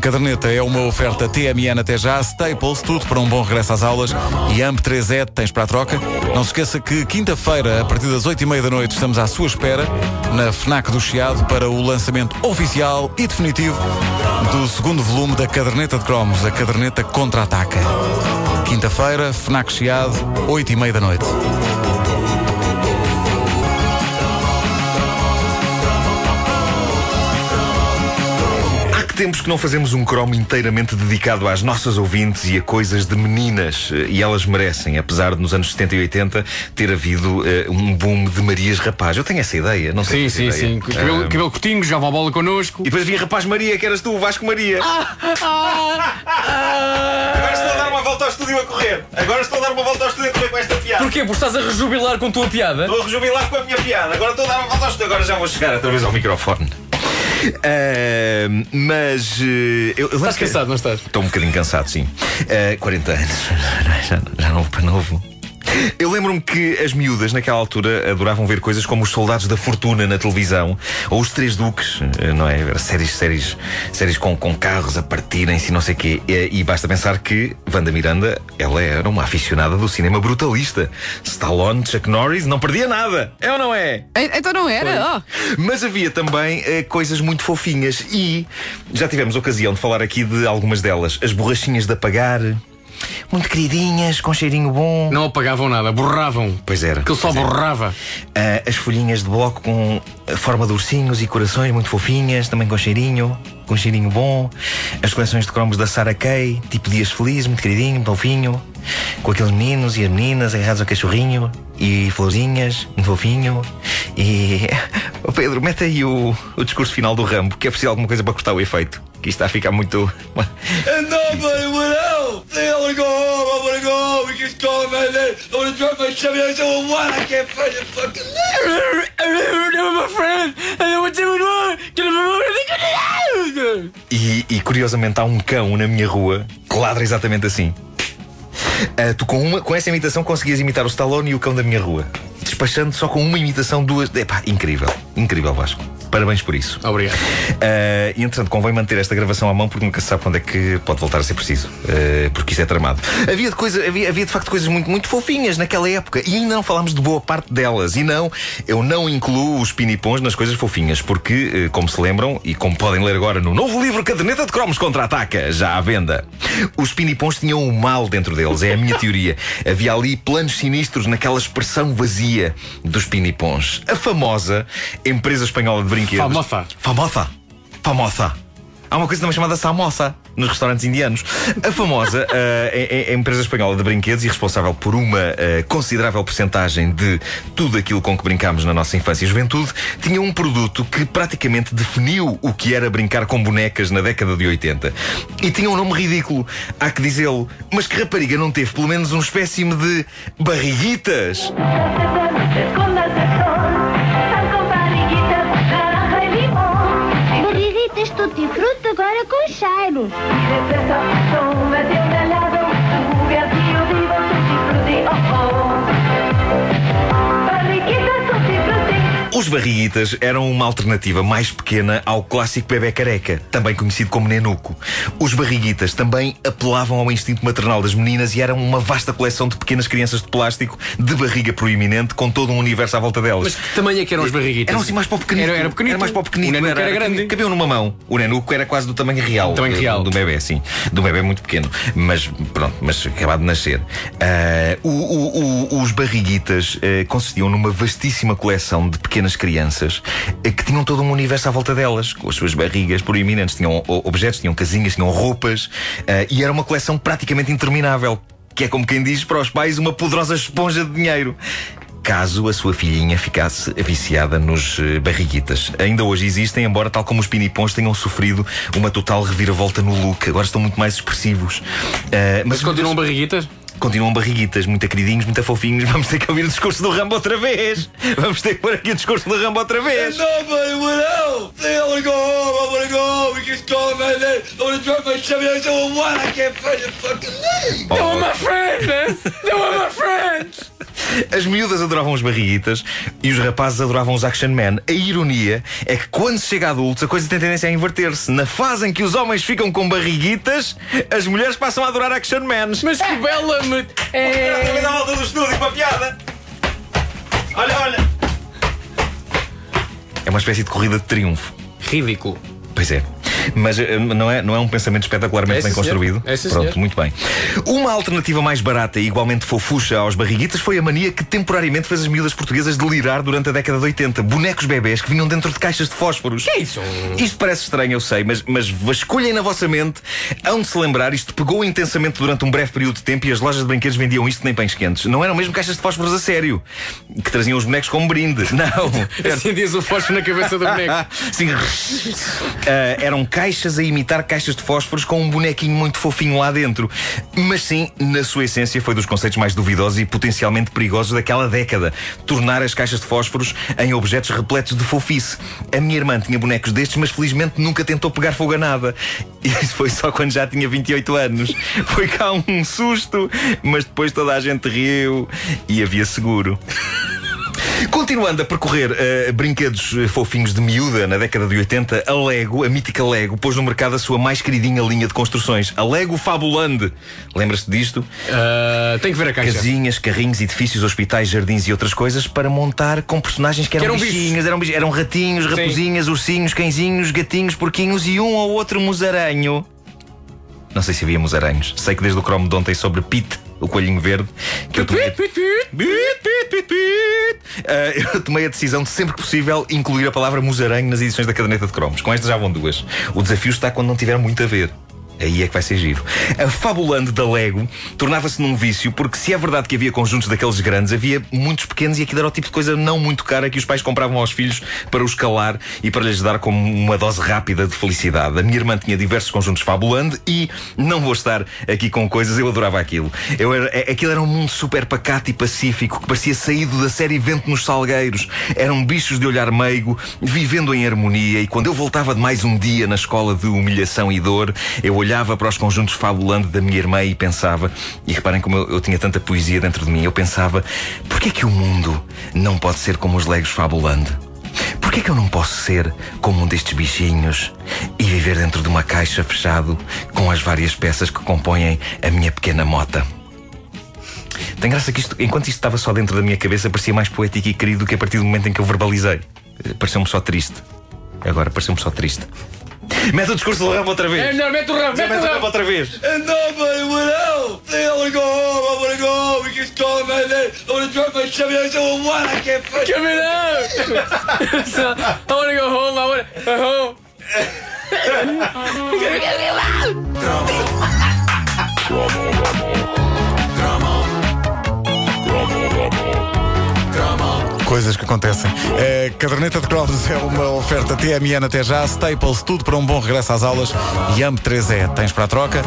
caderneta é uma oferta TMN até já, Staples, tudo para um bom regresso às aulas e AMP3E, tens para a troca. Não se esqueça que quinta-feira, a partir das 8h30 da noite, estamos à sua espera na FNAC do Chiado para o lançamento oficial e definitivo do segundo volume da caderneta de cromos, a caderneta contra-ataca. Quinta-feira, FNAC Chiado, 8h30 da noite. Tempos que não fazemos um cromo inteiramente dedicado às nossas ouvintes e a coisas de meninas. eh, E elas merecem, apesar de nos anos 70 e 80 ter havido eh, um boom de Marias Rapaz. Eu tenho essa ideia, não sei Sim, sim, ideia. sim. Cabelo, Ah, cabelo curtinho, jogava a bola connosco. E depois havia Rapaz Maria, que eras tu, Vasco Maria. Ah. Agora estou a dar uma volta ao estúdio a correr. Agora estou a dar uma volta ao estúdio a correr com esta piada. Porquê? Porque estás a rejubilar com a tua piada? Estou a rejubilar com a minha piada. Agora estou a dar uma volta ao estúdio. Agora já vou chegar outra vez ao microfone. Ah, mas eh, eu, eu Estás que- cansado, não estás? Estou um bocadinho cansado, sim. Uh, 40 anos. Já, já não vou para novo. Eu lembro-me que as miúdas naquela altura adoravam ver coisas como os Soldados da Fortuna na televisão ou os Três Duques, uh, não é? Séries, séries, séries com, com carros a partirem-se e não sei o quê. E, e basta pensar que Wanda Miranda, ela era uma aficionada do cinema brutalista. Stallone, Chuck Norris, não perdia nada. É ou não é? Então não era? Oh. Mas havia também eh, coisas muito fofinhas e já tivemos ocasião de falar aqui de algumas delas. As borrachinhas de apagar, muito queridinhas, com cheirinho bom. Não apagavam nada, borravam. Pois era. Aquilo só pois era. borrava. Ah, as folhinhas de bloco com a forma de ursinhos e corações muito fofinhas, também com cheirinho, com cheirinho bom. As coleções de cromos da Sarah Kay, tipo Dias Feliz, muito queridinho, muito fofinho. Com aqueles meninos e as meninas agarrados ao cachorrinho e florzinhas, muito fofinho. E. Oh, Pedro, mete aí o, o discurso final do Rambo, que é preciso alguma coisa para cortar o efeito. Que isto está a ficar muito. E, e, curiosamente há um cão na minha rua que ladra exatamente assim. Ah, tu com, uma, com essa imitação conseguias imitar o Stallone e o cão da minha rua. Despachando só com uma imitação, duas. Epá, incrível. Incrível, Vasco. Parabéns por isso. Obrigado. Uh, e entretanto, convém manter esta gravação à mão porque nunca se sabe quando é que pode voltar a ser preciso. Uh, porque isso é tramado. Havia de, coisa, havia, havia de facto coisas muito, muito fofinhas naquela época e ainda não falámos de boa parte delas. E não, eu não incluo os pinipons nas coisas fofinhas porque, uh, como se lembram e como podem ler agora no novo livro Caderneta de Cromos Contra-Ataca, já à venda, os pinipons tinham o mal dentro deles. É a minha teoria. Havia ali planos sinistros naquela expressão vazia dos pinipons. A famosa empresa espanhola de brinquedos. Famosa. Famosa. Famosa. Há uma coisa também chamada samosa nos restaurantes indianos. A famosa uh, é, é a empresa espanhola de brinquedos e responsável por uma uh, considerável porcentagem de tudo aquilo com que brincámos na nossa infância e juventude, tinha um produto que praticamente definiu o que era brincar com bonecas na década de 80. E tinha um nome ridículo, há que dizê-lo, mas que rapariga não teve pelo menos um espécime de barriguitas? Barriguitas tutti fruto agora com cheiro. Os barriguitas eram uma alternativa mais pequena ao clássico bebê careca, também conhecido como nenuco. Os barriguitas também apelavam ao instinto maternal das meninas e eram uma vasta coleção de pequenas crianças de plástico de barriga proeminente com todo um universo à volta delas. Mas que tamanho é que eram os barriguitas? Eram assim mais para o pequenito. Era, era pequenito. Era mais para o pequenito. O nenuco era, grande. Cabiam numa mão. O nenuco era quase do tamanho real. Tamanho do- real. Do bebê, sim. Do bebê muito pequeno. Mas pronto, mas acabado de nascer. Ah, o- o- o- os barriguitas ah, consistiam numa vastíssima coleção de pequenas crianças ah, que tinham todo um universo à volta delas, com as suas barrigas proeminentes. Tinham objetos, tinham casinhas, tinham roupas. ah, e era uma coleção praticamente interminável. Que é como quem diz para os pais uma poderosa esponja de dinheiro caso a sua filhinha ficasse viciada nos eh, barriguitas. Ainda hoje existem, embora tal como os pinipons tenham sofrido uma total reviravolta no look. Agora estão muito mais expressivos. Eh, Mas continuam barriguitas? continuam barriguitas, muito queridinhos, muito fofinhos. Vamos ter que ouvir o discurso do Rambo outra vez. Vamos ter que pôr aqui o discurso do Rambo outra vez. Leg. They were my friends, man! They were my friends! As miúdas adoravam os barriguitas e os rapazes adoravam os action men. A ironia é que quando se chega a adultos a coisa tem tendência a inverter-se. Na fase em que os homens ficam com barriguitas, as mulheres passam a adorar action men. Mas que bela me... É... à volta do estúdio piada. Olha, olha. É uma espécie de corrida de triunfo. Ridículo. Pois é. Mas eh, não é, não é um pensamento espetacularmente É, bem construído. É, Pronto, senhor. muito bem. Uma alternativa mais barata e igualmente fofucha aos barriguitas foi a mania que temporariamente fez as miúdas portuguesas delirar durante a década de 80. Bonecos bebés que vinham dentro de caixas de fósforos. Que é isso? Isto parece estranho, eu sei, mas, mas vasculhem na vossa mente. Hão de se lembrar, isto pegou intensamente durante um breve período de tempo e as lojas de brinquedos vendiam isto nem pães quentes. Não eram mesmo caixas de fósforos a sério, que traziam os bonecos como brinde. Não. Acendias o fósforo na cabeça do boneco. Sim. Ah, eram caixas a imitar caixas de fósforos com um bonequinho muito fofinho lá dentro. Mas sim, na sua essência, foi dos conceitos mais duvidosos e potencialmente perigosos daquela década. Tornar as caixas de fósforos em objetos repletos de fofice. A minha irmã tinha bonecos destes, mas felizmente nunca tentou pegar fogo a nada. Isso foi só quando já tinha 28 anos. Foi cá um susto, mas depois toda a gente riu e havia seguro. Continuando a percorrer eh, brinquedos eh, fofinhos de miúda na década de 80, a Lego, a mítica Lego, pôs no mercado a sua mais queridinha linha de construções, a Lego Fabuland. Lembra-se disto? Ah, tem que ver a caixa. Casinhas, carrinhos, edifícios, hospitais, jardins e outras coisas para montar com personagens que eram, Que eram bichinhos, eram, eram ratinhos, raposinhas, ursinhos, cãezinhos, gatinhos, porquinhos e um ou outro musaranho. Não sei se havia musaranhos. Sei que desde o cromo de ontem sobre Pete, o coelhinho verde, que eu tomei. Ah, eu tomei a decisão de sempre que possível incluir a palavra musaranho nas edições da caderneta de cromos. Com estas já vão duas. O desafio está quando não tiver muito a ver. Aí é que vai ser giro. A Fabulando da Lego tornava-se num vício, porque se é verdade que havia conjuntos daqueles grandes, havia muitos pequenos e aquilo era o tipo de coisa não muito cara que os pais compravam aos filhos para os calar e para lhes dar como uma dose rápida de felicidade. A minha irmã tinha diversos conjuntos Fabulando e não vou estar aqui com coisas, eu adorava aquilo. Eu era, é- aquilo era um mundo super pacato e pacífico que parecia saído da série Vento nos Salgueiros. Eram bichos de olhar meigo, vivendo em harmonia. E quando eu voltava de mais um dia na escola de humilhação e dor, eu olhava para os conjuntos fabulando da minha irmã e pensava, e reparem como eu, eu tinha tanta poesia dentro de mim, eu pensava, porquê que o mundo não pode ser como os legos fabulando? Porquê que eu não posso ser como um destes bichinhos e viver dentro de uma caixa fechado com as várias peças que compõem a minha pequena mota? Tem graça que isto, enquanto isto estava só dentro da minha cabeça, parecia mais poético e querido do que a partir do momento em que eu verbalizei. Eh, Pareceu-me só triste. Agora pareceu-me só triste. Mete o discurso do ramo outra vez. É melhor, mete o ramo, Mete mete o o ramo ramo. outra vez. And nobody will help. They all wanna go home. I wanna go home. We can call my name. I wanna drive my Chevy. I said, what? I can't find Give me that. So, I wanna go home. I wanna go home. Coisas que acontecem. Caderneta de cromos é uma oferta TMN até já, Staples, tudo para um bom regresso às aulas e AMP3E. Tens para a troca?